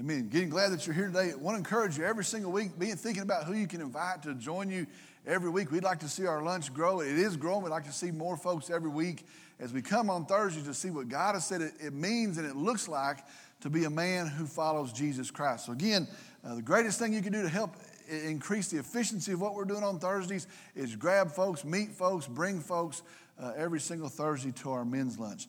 Amen. Getting glad that you're here today. I want to encourage you every single week, being thinking about who you can invite to join you every week. We'd like to see our lunch grow. It is growing. We'd like to see more folks every week as we come on Thursday to see what God has said it, it means and it looks like to be a man who follows Jesus Christ. So, again, uh, the greatest thing you can do to help increase the efficiency of what we're doing on Thursdays is grab folks, meet folks, bring folks uh, every single Thursday to our men's lunch.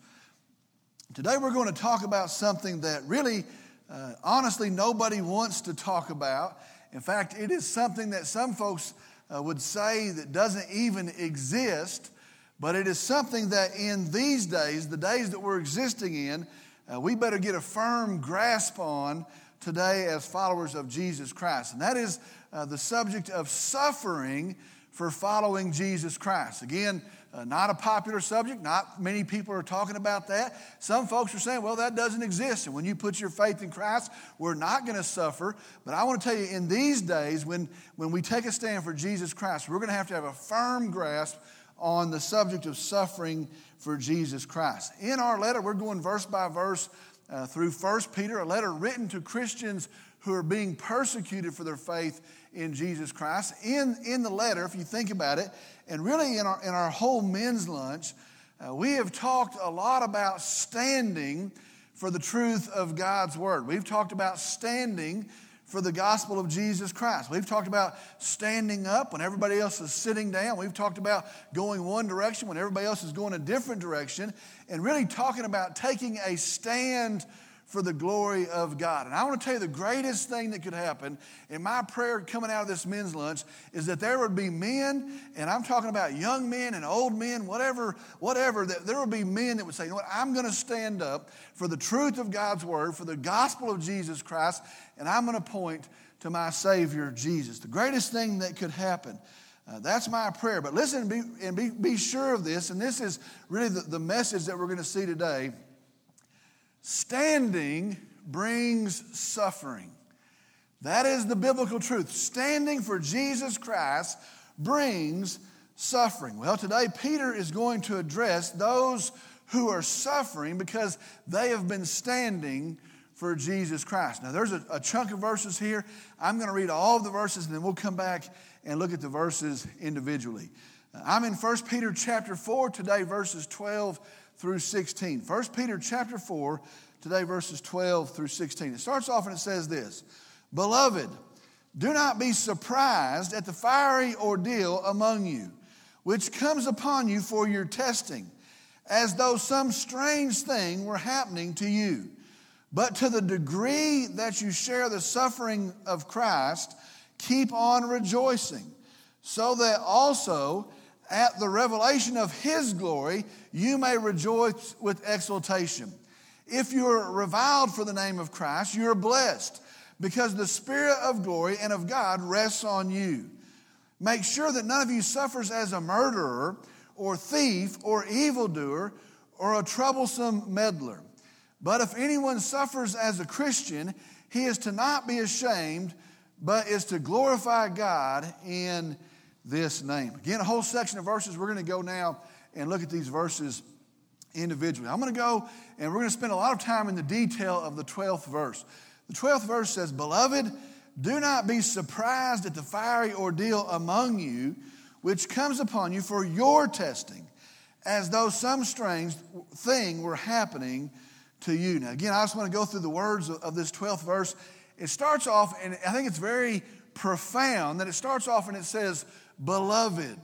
Today, we're going to talk about something that really uh, honestly nobody wants to talk about. In fact, it is something that some folks uh, would say that doesn't even exist, but it is something that in these days, the days that we're existing in, uh, we better get a firm grasp on today as followers of Jesus Christ. And that is uh, the subject of suffering for following Jesus Christ. Again, uh, not a popular subject. Not many people are talking about that. Some folks are saying, well, that doesn't exist. And when you put your faith in Christ, we're not going to suffer. But I want to tell you, in these days, when, when we take a stand for Jesus Christ, we're going to have to have a firm grasp on the subject of suffering for Jesus Christ. In our letter, we're going verse by verse uh, through 1 Peter, a letter written to Christians who are being persecuted for their faith in Jesus Christ. In, in the letter, if you think about it, and really in our, in our whole men's lunch, uh, we have talked a lot about standing for the truth of God's word. We've talked about standing for the gospel of Jesus Christ. We've talked about standing up when everybody else is sitting down. We've talked about going one direction when everybody else is going a different direction. And really talking about taking a stand for the glory of God. And I want to tell you the greatest thing that could happen in my prayer coming out of this men's lunch is that there would be men, and I'm talking about young men and old men, whatever, whatever, that there would be men that would say, you know what, I'm going to stand up for the truth of God's word, for the gospel of Jesus Christ, and I'm going to point to my Savior, Jesus. The greatest thing that could happen. Uh, that's my prayer. But listen and, be, and be, be sure of this, and this is really the, the message that we're going to see today Standing brings suffering. That is the biblical truth. Standing for Jesus Christ brings suffering. Well, today Peter is going to address those who are suffering because they have been standing for Jesus Christ. Now, there's a, a chunk of verses here. I'm going to read all of the verses and then we'll come back and look at the verses individually. I'm in 1 Peter chapter 4 today, verses 12 through 16. 1 Peter chapter 4, today verses 12 through 16. It starts off and it says this Beloved, do not be surprised at the fiery ordeal among you, which comes upon you for your testing, as though some strange thing were happening to you. But to the degree that you share the suffering of Christ, keep on rejoicing, so that also at the revelation of his glory, you may rejoice with exultation. If you are reviled for the name of Christ, you are blessed because the Spirit of glory and of God rests on you. Make sure that none of you suffers as a murderer or thief or evildoer or a troublesome meddler. But if anyone suffers as a Christian, he is to not be ashamed, but is to glorify God in this name. Again, a whole section of verses. We're going to go now and look at these verses individually. I'm going to go and we're going to spend a lot of time in the detail of the 12th verse. The 12th verse says, Beloved, do not be surprised at the fiery ordeal among you, which comes upon you for your testing, as though some strange thing were happening to you. Now, again, I just want to go through the words of this 12th verse. It starts off, and I think it's very profound that it starts off and it says, beloved.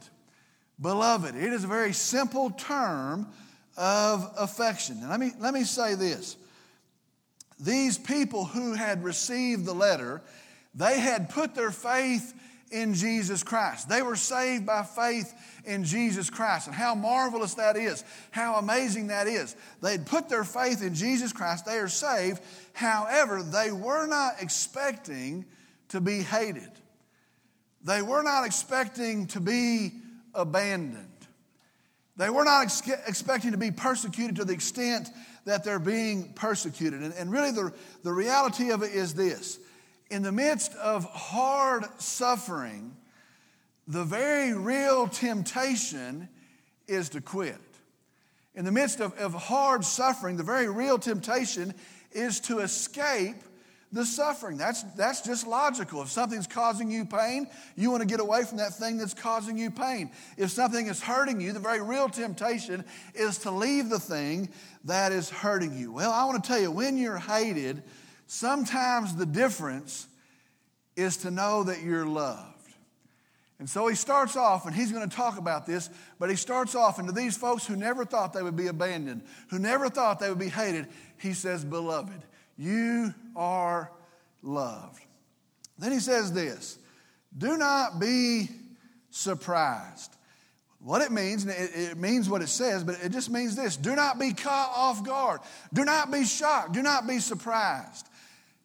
Beloved. It is a very simple term of affection. And let me, let me say this. These people who had received the letter, they had put their faith in Jesus Christ. They were saved by faith in Jesus Christ. And how marvelous that is, how amazing that is. They'd put their faith in Jesus Christ, they are saved. However, they were not expecting to be hated. They were not expecting to be abandoned. They were not ex- expecting to be persecuted to the extent that they're being persecuted. And, and really, the, the reality of it is this in the midst of hard suffering, the very real temptation is to quit. In the midst of, of hard suffering, the very real temptation is to escape the suffering. That's, that's just logical. If something's causing you pain, you want to get away from that thing that's causing you pain. If something is hurting you, the very real temptation is to leave the thing that is hurting you. Well, I want to tell you, when you're hated, sometimes the difference is to know that you're loved. And so he starts off, and he's going to talk about this, but he starts off, and to these folks who never thought they would be abandoned, who never thought they would be hated, he says, Beloved. You are loved. Then he says this do not be surprised. What it means, it, means what it says, but it just means this do not be caught off guard. Do not be shocked. Do not be surprised.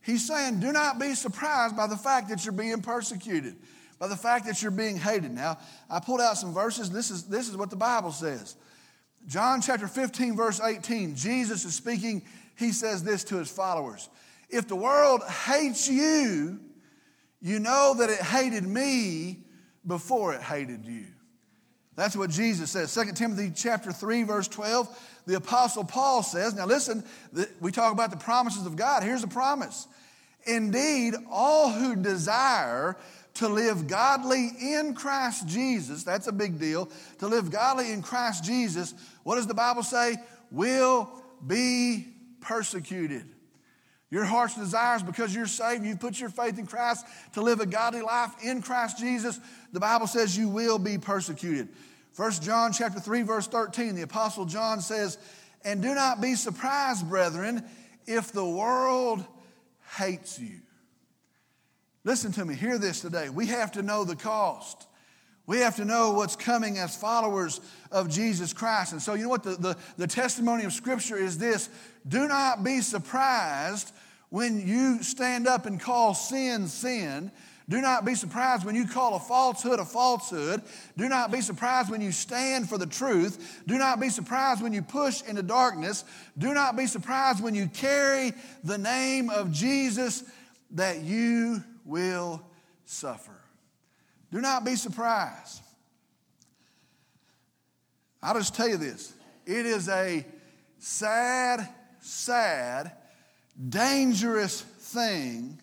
He's saying, do not be surprised by the fact that you're being persecuted, by the fact that you're being hated. Now, I pulled out some verses. This is, this is what the Bible says. John chapter 15, verse 18, Jesus is speaking he says this to his followers If the world hates you, you know that it hated me before it hated you. That's what Jesus says. 2 Timothy chapter 3 verse 12, the apostle Paul says, now listen, we talk about the promises of God. Here's a promise. Indeed, all who desire to live godly in Christ Jesus, that's a big deal. To live godly in Christ Jesus, what does the Bible say? Will be persecuted. Your heart's desires because you're saved, you put your faith in Christ to live a godly life in Christ Jesus, the Bible says you will be persecuted. 1 John chapter 3 verse 13, the apostle John says, "And do not be surprised, brethren, if the world hates you." Listen to me, hear this today. We have to know the cost. We have to know what's coming as followers of Jesus Christ. And so, you know what? The, the, the, testimony of Scripture is this do not be surprised when you stand up and call sin, sin. Do not be surprised when you call a falsehood a falsehood. Do not be surprised when you stand for the truth. Do not be surprised when you push into darkness. Do not be surprised when you carry the name of Jesus that you will suffer. Do not be surprised. I'll just tell you this it is a sad, sad, dangerous thing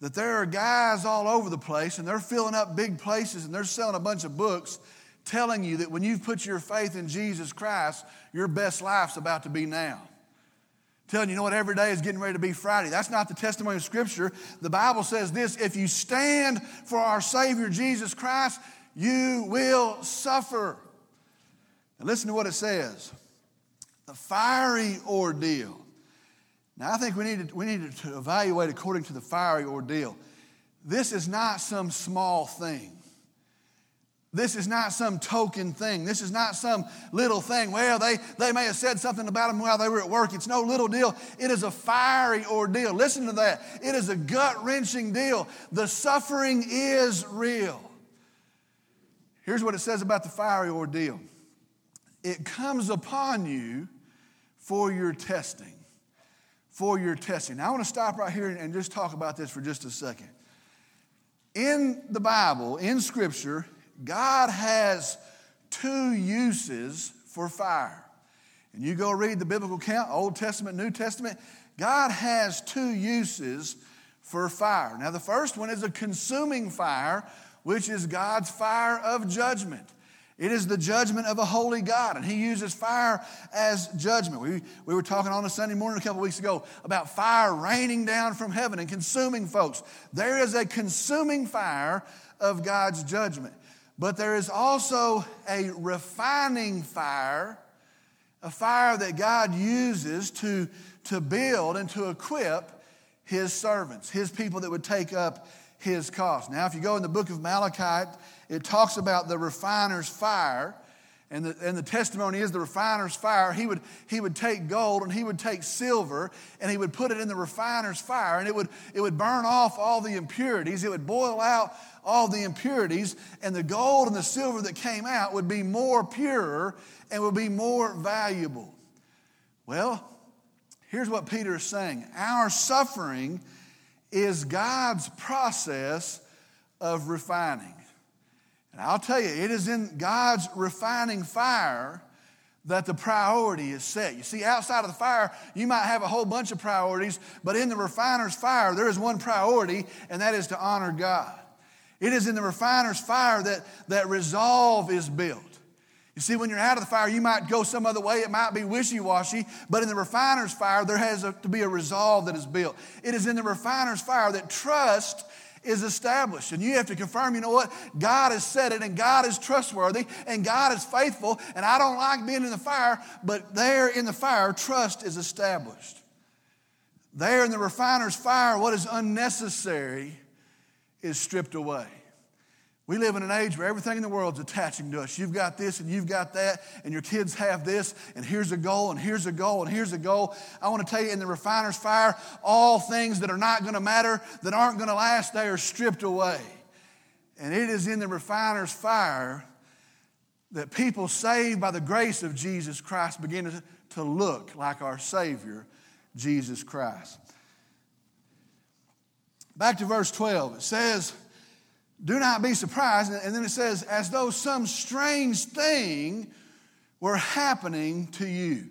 that there are guys all over the place and they're filling up big places and they're selling a bunch of books telling you that when you've put your faith in Jesus Christ, your best life's about to be now telling you, you know what, every day is getting ready to be Friday. That's not the testimony of Scripture. The Bible says this if you stand for our Savior Jesus Christ, you will suffer. And listen to what it says the fiery ordeal. Now, I think we need, to, we need to evaluate according to the fiery ordeal. This is not some small thing. This is not some token thing. This is not some little thing. Well, they, they may have said something about him while they were at work. It's no little deal. It is a fiery ordeal. Listen to that. It is a gut wrenching deal. The suffering is real. Here's what it says about the fiery ordeal it comes upon you for your testing. For your testing. Now, I want to stop right here and just talk about this for just a second. In the Bible, in Scripture, God has two uses for fire. And you go read the biblical account, Old Testament, New Testament, God has two uses for fire. Now, the first one is a consuming fire, which is God's fire of judgment. It is the judgment of a holy God, and He uses fire as judgment. We, we were talking on a Sunday morning a couple weeks ago about fire raining down from heaven and consuming folks. There is a consuming fire of God's judgment. But there is also a refining fire, a fire that God uses to, to build and to equip his servants, his people that would take up his cause. Now, if you go in the book of Malachi, it talks about the refiner's fire. And the, and the testimony is the refiner's fire. He would, he would take gold and he would take silver and he would put it in the refiner's fire and it would, it would burn off all the impurities. It would boil out all the impurities and the gold and the silver that came out would be more pure and would be more valuable. Well, here's what Peter is saying our suffering is God's process of refining. And I'll tell you, it is in God's refining fire that the priority is set. You see, outside of the fire, you might have a whole bunch of priorities, but in the refiner's fire, there is one priority, and that is to honor God. It is in the refiner's fire that, that resolve is built. You see, when you're out of the fire, you might go some other way. It might be wishy washy, but in the refiner's fire, there has to be a resolve that is built. It is in the refiner's fire that trust is established. And you have to confirm, you know what? God has said it, and God is trustworthy, and God is faithful. And I don't like being in the fire, but there in the fire, trust is established. There in the refiner's fire, what is unnecessary is stripped away. We live in an age where everything in the world is attaching to us. You've got this and you've got that, and your kids have this, and here's a goal, and here's a goal, and here's a goal. I want to tell you in the refiner's fire, all things that are not going to matter, that aren't going to last, they are stripped away. And it is in the refiner's fire that people saved by the grace of Jesus Christ begin to, look like our Savior, Jesus Christ. Back to verse 12, it says, do not be surprised. And then it says, as though some strange thing were happening to you.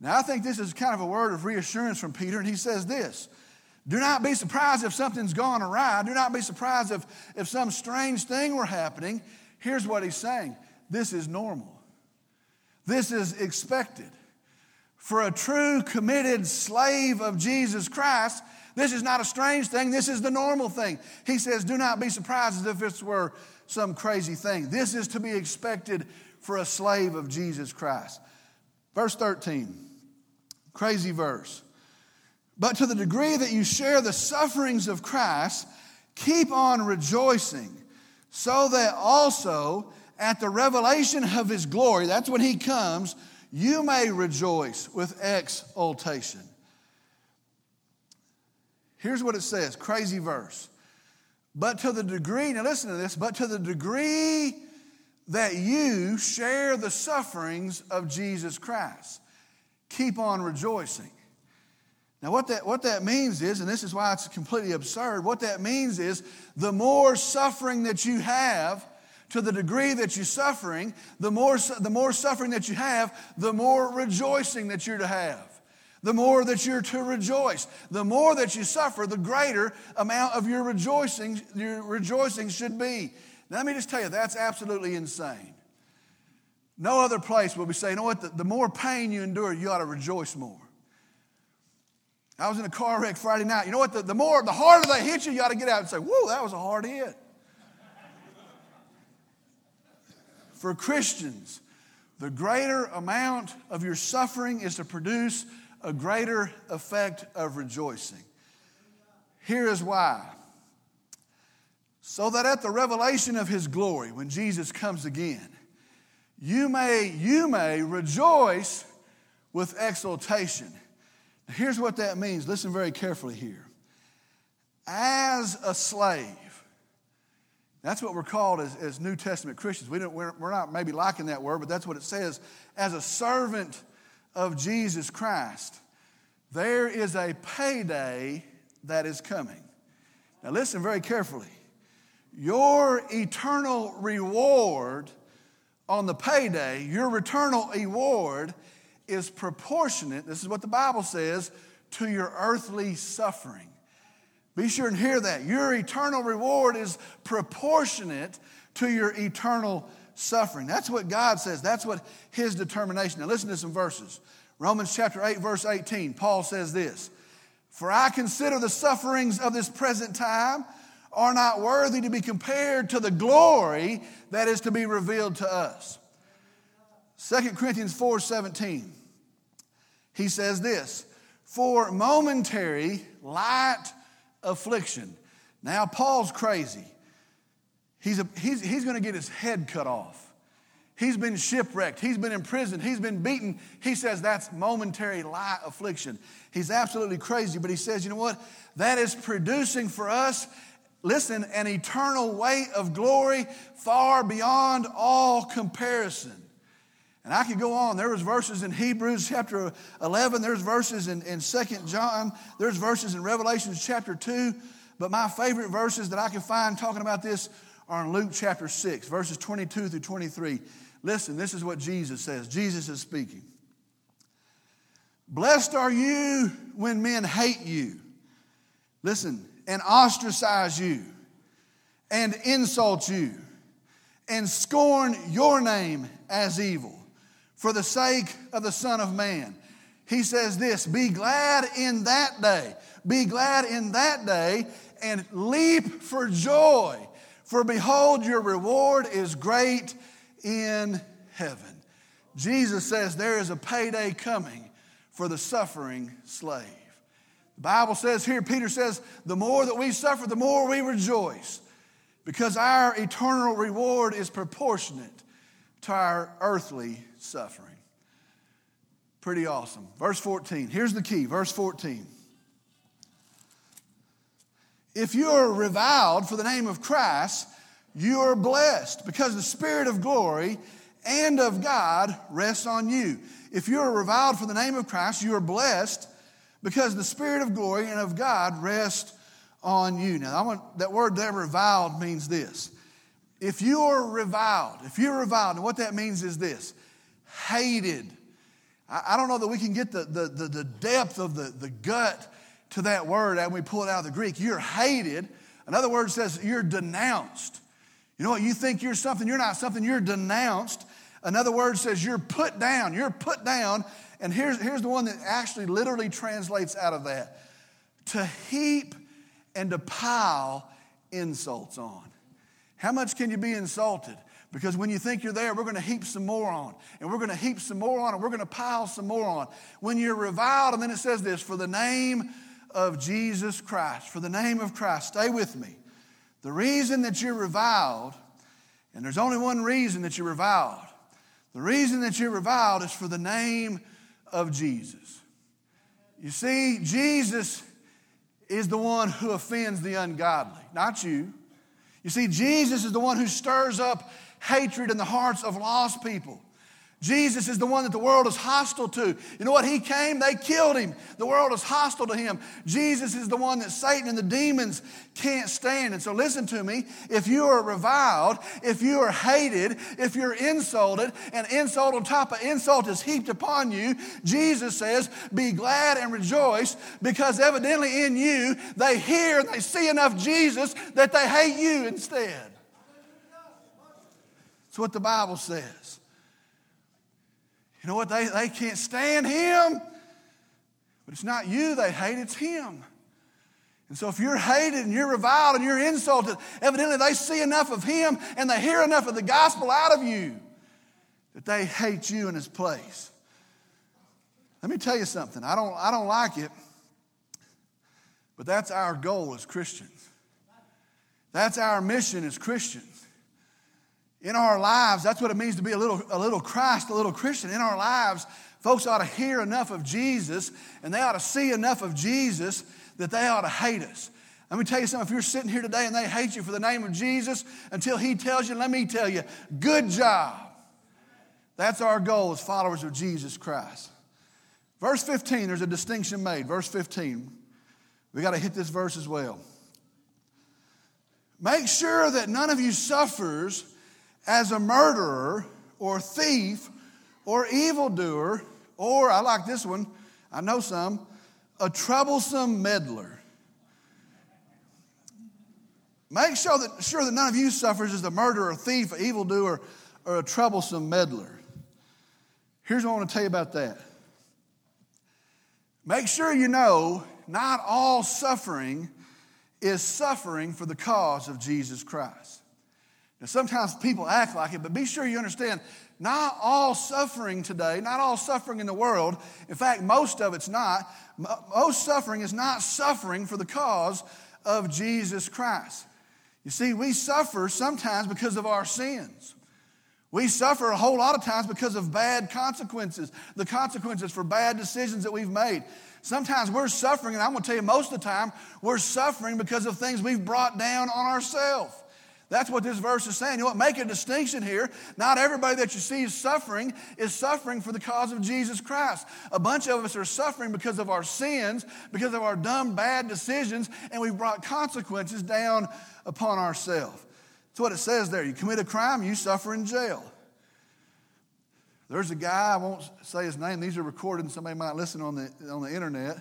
Now, I think this is kind of a word of reassurance from Peter, and he says this Do not be surprised if something's gone awry. Do not be surprised if, if some strange thing were happening. Here's what he's saying this is normal, this is expected. For a true committed slave of Jesus Christ, this is not a strange thing, this is the normal thing. He says, Do not be surprised as if this were some crazy thing. This is to be expected for a slave of Jesus Christ. Verse 13, crazy verse. But to the degree that you share the sufferings of Christ, keep on rejoicing, so that also at the revelation of his glory, that's when he comes, you may rejoice with exultation. Here's what it says crazy verse. But to the degree, now listen to this, but to the degree that you share the sufferings of Jesus Christ, keep on rejoicing. Now, what that, what that means is, and this is why it's completely absurd, what that means is the more suffering that you have, to the degree that you're suffering, the more, the more suffering that you have, the more rejoicing that you're to have the more that you're to rejoice. The more that you suffer, the greater amount of your rejoicing, your rejoicing should be. Now, let me just tell you, that's absolutely insane. No other place will be saying, you know what, the, the more pain you endure, you ought to rejoice more. I was in a car wreck Friday night. You know what? The, the more, the harder they hit you, you ought to get out and say, whoa, that was a hard hit. For Christians, the greater amount of your suffering is to produce a greater effect of rejoicing. Here is why. So that at the revelation of his glory, when Jesus comes again, you may, you may rejoice with exultation. Here's what that means. Listen very carefully here. As a slave, that's what we're called as, as New Testament Christians. We don't, we're, we're not maybe liking that word, but that's what it says. As a servant of Jesus Christ, there is a payday that is coming. Now, listen very carefully. Your eternal reward on the payday, your eternal reward is proportionate, this is what the Bible says, to your earthly suffering. Be sure and hear that. Your eternal reward is proportionate to your eternal suffering. That's what God says. That's what His determination. Now, listen to some verses. Romans chapter 8, verse 18, Paul says this For I consider the sufferings of this present time are not worthy to be compared to the glory that is to be revealed to us. 2 Corinthians 4 17, he says this For momentary light affliction. Now, Paul's crazy. He's, a, he's, he's going to get his head cut off. He's been shipwrecked. He's been imprisoned. He's been beaten. He says that's momentary light affliction. He's absolutely crazy, but he says, you know what? That is producing for us, listen, an eternal weight of glory far beyond all comparison. And I could go on. There was verses in Hebrews chapter 11. There's verses in, in 2 John. There's verses in Revelations chapter 2. But my favorite verses that I can find talking about this are in Luke chapter 6, verses 22 through 23. Listen, this is what Jesus says. Jesus is speaking. Blessed are you when men hate you. Listen, and ostracize you, and insult you, and scorn your name as evil for the sake of the Son of Man. He says this Be glad in that day. Be glad in that day and leap for joy. For behold, your reward is great in heaven. Jesus says there is a payday coming for the suffering slave. The Bible says here, Peter says, the more that we suffer, the more we rejoice because our eternal reward is proportionate to our earthly suffering. Pretty awesome. Verse 14. Here's the key. Verse 14. If you are reviled for the name of Christ, you are blessed because the Spirit of glory and of God rests on you. If you are reviled for the name of Christ, you are blessed because the Spirit of glory and of God rests on you. Now, I want that word there, reviled, means this. If you are reviled, if you're reviled, and what that means is this hated. I, I don't know that we can get the, the, the, the depth of the, the gut to that word and we pull it out of the Greek. You're hated. Another word says you're denounced. You know what? You think you're something, you're not something, you're denounced. Another word says you're put down. You're put down. And here's, here's the one that actually literally translates out of that to heap and to pile insults on. How much can you be insulted? Because when you think you're there, we're going to heap some more on, and we're going to heap some more on, and we're going to pile some more on. When you're reviled, and then it says this for the name of Jesus Christ, for the name of Christ, stay with me. The reason that you're reviled, and there's only one reason that you're reviled, the reason that you're reviled is for the name of Jesus. You see, Jesus is the one who offends the ungodly, not you. You see, Jesus is the one who stirs up hatred in the hearts of lost people. Jesus is the one that the world is hostile to. You know what? He came, they killed him. The world is hostile to him. Jesus is the one that Satan and the demons can't stand. And so listen to me. If you are reviled, if you are hated, if you're insulted, and insult on top of insult is heaped upon you, Jesus says, be glad and rejoice because evidently in you they hear and they see enough Jesus that they hate you instead. That's what the Bible says. You know what? They, they can't stand him. But it's not you they hate, it's him. And so if you're hated and you're reviled and you're insulted, evidently they see enough of him and they hear enough of the gospel out of you that they hate you in his place. Let me tell you something. I don't, I don't like it, but that's our goal as Christians. That's our mission as Christians in our lives, that's what it means to be a little, a little Christ, a little Christian. In our lives, folks ought to hear enough of Jesus and they ought to see enough of Jesus that they ought to hate us. Let me tell you something. If you're sitting here today and they hate you for the name of Jesus until He tells you, let me tell you, good job. That's our goal as followers of Jesus Christ. Verse 15, there's a distinction made. Verse 15, we got to hit this verse as well. Make sure that none of you suffers as a murderer or thief or evildoer, or I like this one, I know some, a troublesome meddler. Make sure that, sure that none of you suffers as a murderer, a thief, an evildoer, or a troublesome meddler. Here's what I want to tell you about that. Make sure you know not all suffering is suffering for the cause of Jesus Christ. Now, sometimes people act like it, but be sure you understand not all suffering today, not all suffering in the world, in fact, most of it's not, most suffering is not suffering for the cause of Jesus Christ. You see, we suffer sometimes because of our sins. We suffer a whole lot of times because of bad consequences, the consequences for bad decisions that we've made. Sometimes we're suffering, and I'm going to tell you most of the time, we're suffering because of things we've brought down on ourselves. That's what this verse is saying. You know what? Make a distinction here. Not everybody that you see is suffering is suffering for the cause of Jesus Christ. A bunch of us are suffering because of our sins, because of our dumb, bad decisions, and we've brought consequences down upon ourselves. That's what it says there. You commit a crime, you suffer in jail. There's a guy, I won't say his name, these are recorded and somebody might listen on the, on the internet.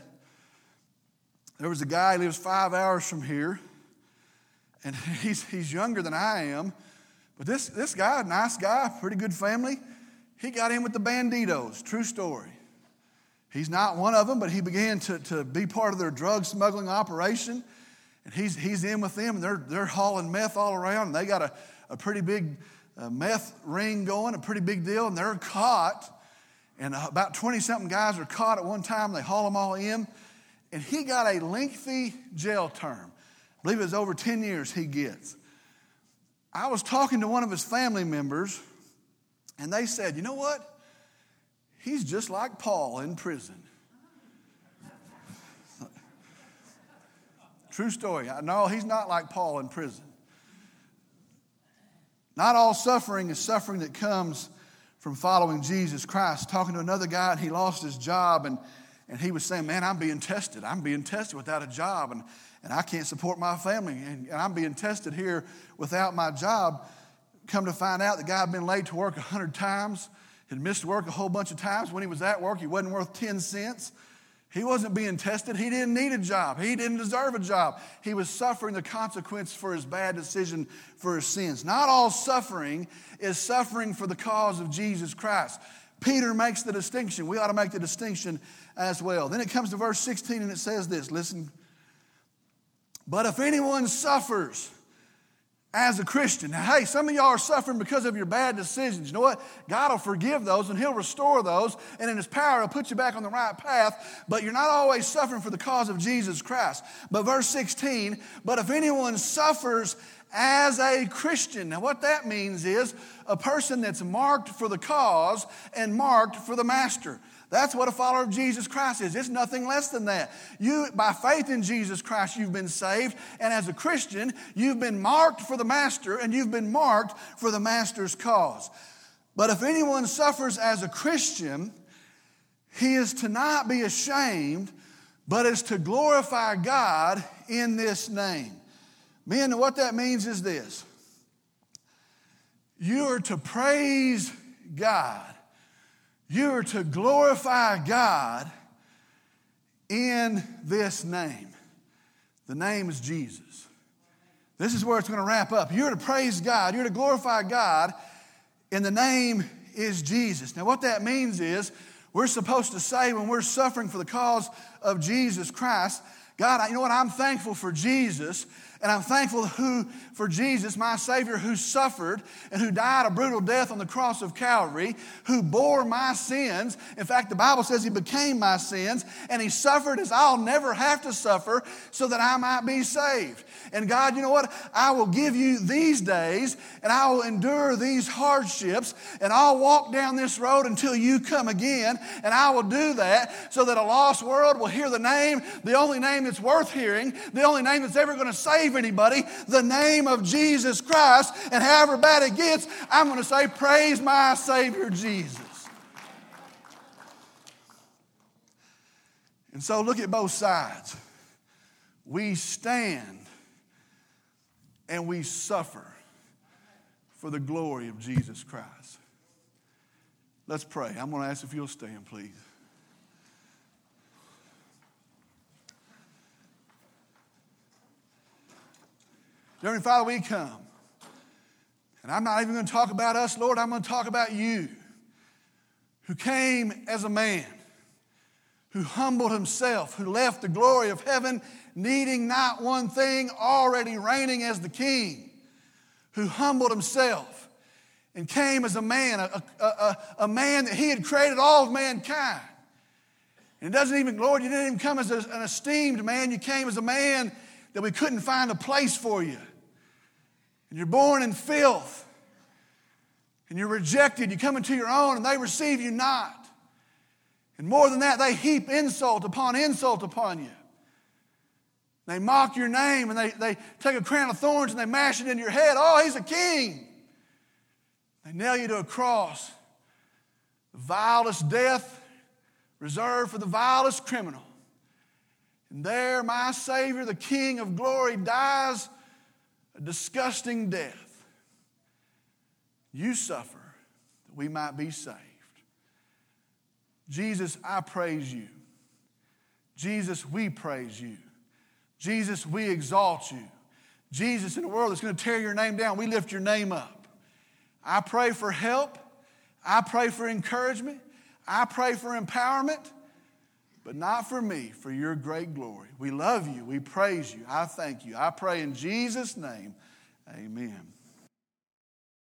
There was a guy, he lives five hours from here, and he's, he's younger than I am. But this, this guy, nice guy, pretty good family, he got in with the banditos. True story. He's not one of them, but he began to, to be part of their drug smuggling operation. And he's, he's in with them, and they're, they're hauling meth all around, and they got a, a pretty big a meth ring going, a pretty big deal, and they're caught. And about 20 something guys are caught at one time. They haul them all in. And he got a lengthy jail term. I believe it was over 10 years he gets. I was talking to one of his family members, and they said, You know what? He's just like Paul in prison. True story. No, he's not like Paul in prison. Not all suffering is suffering that comes from following Jesus Christ. Talking to another guy, and he lost his job, and, and he was saying, Man, I'm being tested. I'm being tested without a job, and, and I can't support my family, and, and I'm being tested here without my job. Come to find out, the guy had been late to work a hundred times, had missed work a whole bunch of times. When he was at work, he wasn't worth 10 cents. He wasn't being tested. He didn't need a job. He didn't deserve a job. He was suffering the consequence for his bad decision for his sins. Not all suffering is suffering for the cause of Jesus Christ. Peter makes the distinction. We ought to make the distinction as well. Then it comes to verse 16 and it says this listen. But if anyone suffers, as a Christian. Now, hey, some of y'all are suffering because of your bad decisions. You know what? God will forgive those and He'll restore those, and in His power, He'll put you back on the right path. But you're not always suffering for the cause of Jesus Christ. But verse 16, but if anyone suffers as a Christian. Now, what that means is a person that's marked for the cause and marked for the master. That's what a follower of Jesus Christ is. It's nothing less than that. You, by faith in Jesus Christ, you've been saved. And as a Christian, you've been marked for the Master and you've been marked for the Master's cause. But if anyone suffers as a Christian, he is to not be ashamed, but is to glorify God in this name. Men, what that means is this you are to praise God you are to glorify God in this name. The name is Jesus. This is where it's going to wrap up. You're to praise God, you're to glorify God, and the name is Jesus. Now, what that means is we're supposed to say when we're suffering for the cause of Jesus Christ, God, you know what? I'm thankful for Jesus and I'm thankful who, for Jesus, my Savior, who suffered and who died a brutal death on the cross of Calvary, who bore my sins. In fact, the Bible says He became my sins, and He suffered as I'll never have to suffer so that I might be saved. And God, you know what? I will give you these days, and I will endure these hardships, and I'll walk down this road until you come again, and I will do that so that a lost world will hear the name, the only name that's worth hearing, the only name that's ever going to save anybody, the name of Jesus Christ. And however bad it gets, I'm going to say, Praise my Savior Jesus. And so look at both sides. We stand and we suffer for the glory of Jesus Christ. Let's pray. I'm going to ask if you'll stand, please. Heavenly Father, we come. And I'm not even going to talk about us, Lord. I'm going to talk about you, who came as a man, who humbled himself, who left the glory of heaven, needing not one thing, already reigning as the king, who humbled himself and came as a man, a, a, a, a man that he had created all of mankind. And it doesn't even, Lord, you didn't even come as an esteemed man. You came as a man that we couldn't find a place for you. And you're born in filth. And you're rejected. You come into your own and they receive you not. And more than that, they heap insult upon insult upon you. They mock your name and they, they take a crown of thorns and they mash it into your head. Oh, he's a king. They nail you to a cross. The vilest death reserved for the vilest criminal. And there, my Savior, the King of glory, dies a disgusting death. You suffer that we might be saved. Jesus, I praise you. Jesus, we praise you. Jesus, we exalt you. Jesus, in a world that's going to tear your name down, we lift your name up. I pray for help. I pray for encouragement. I pray for empowerment, but not for me, for your great glory. We love you. We praise you. I thank you. I pray in Jesus' name. Amen.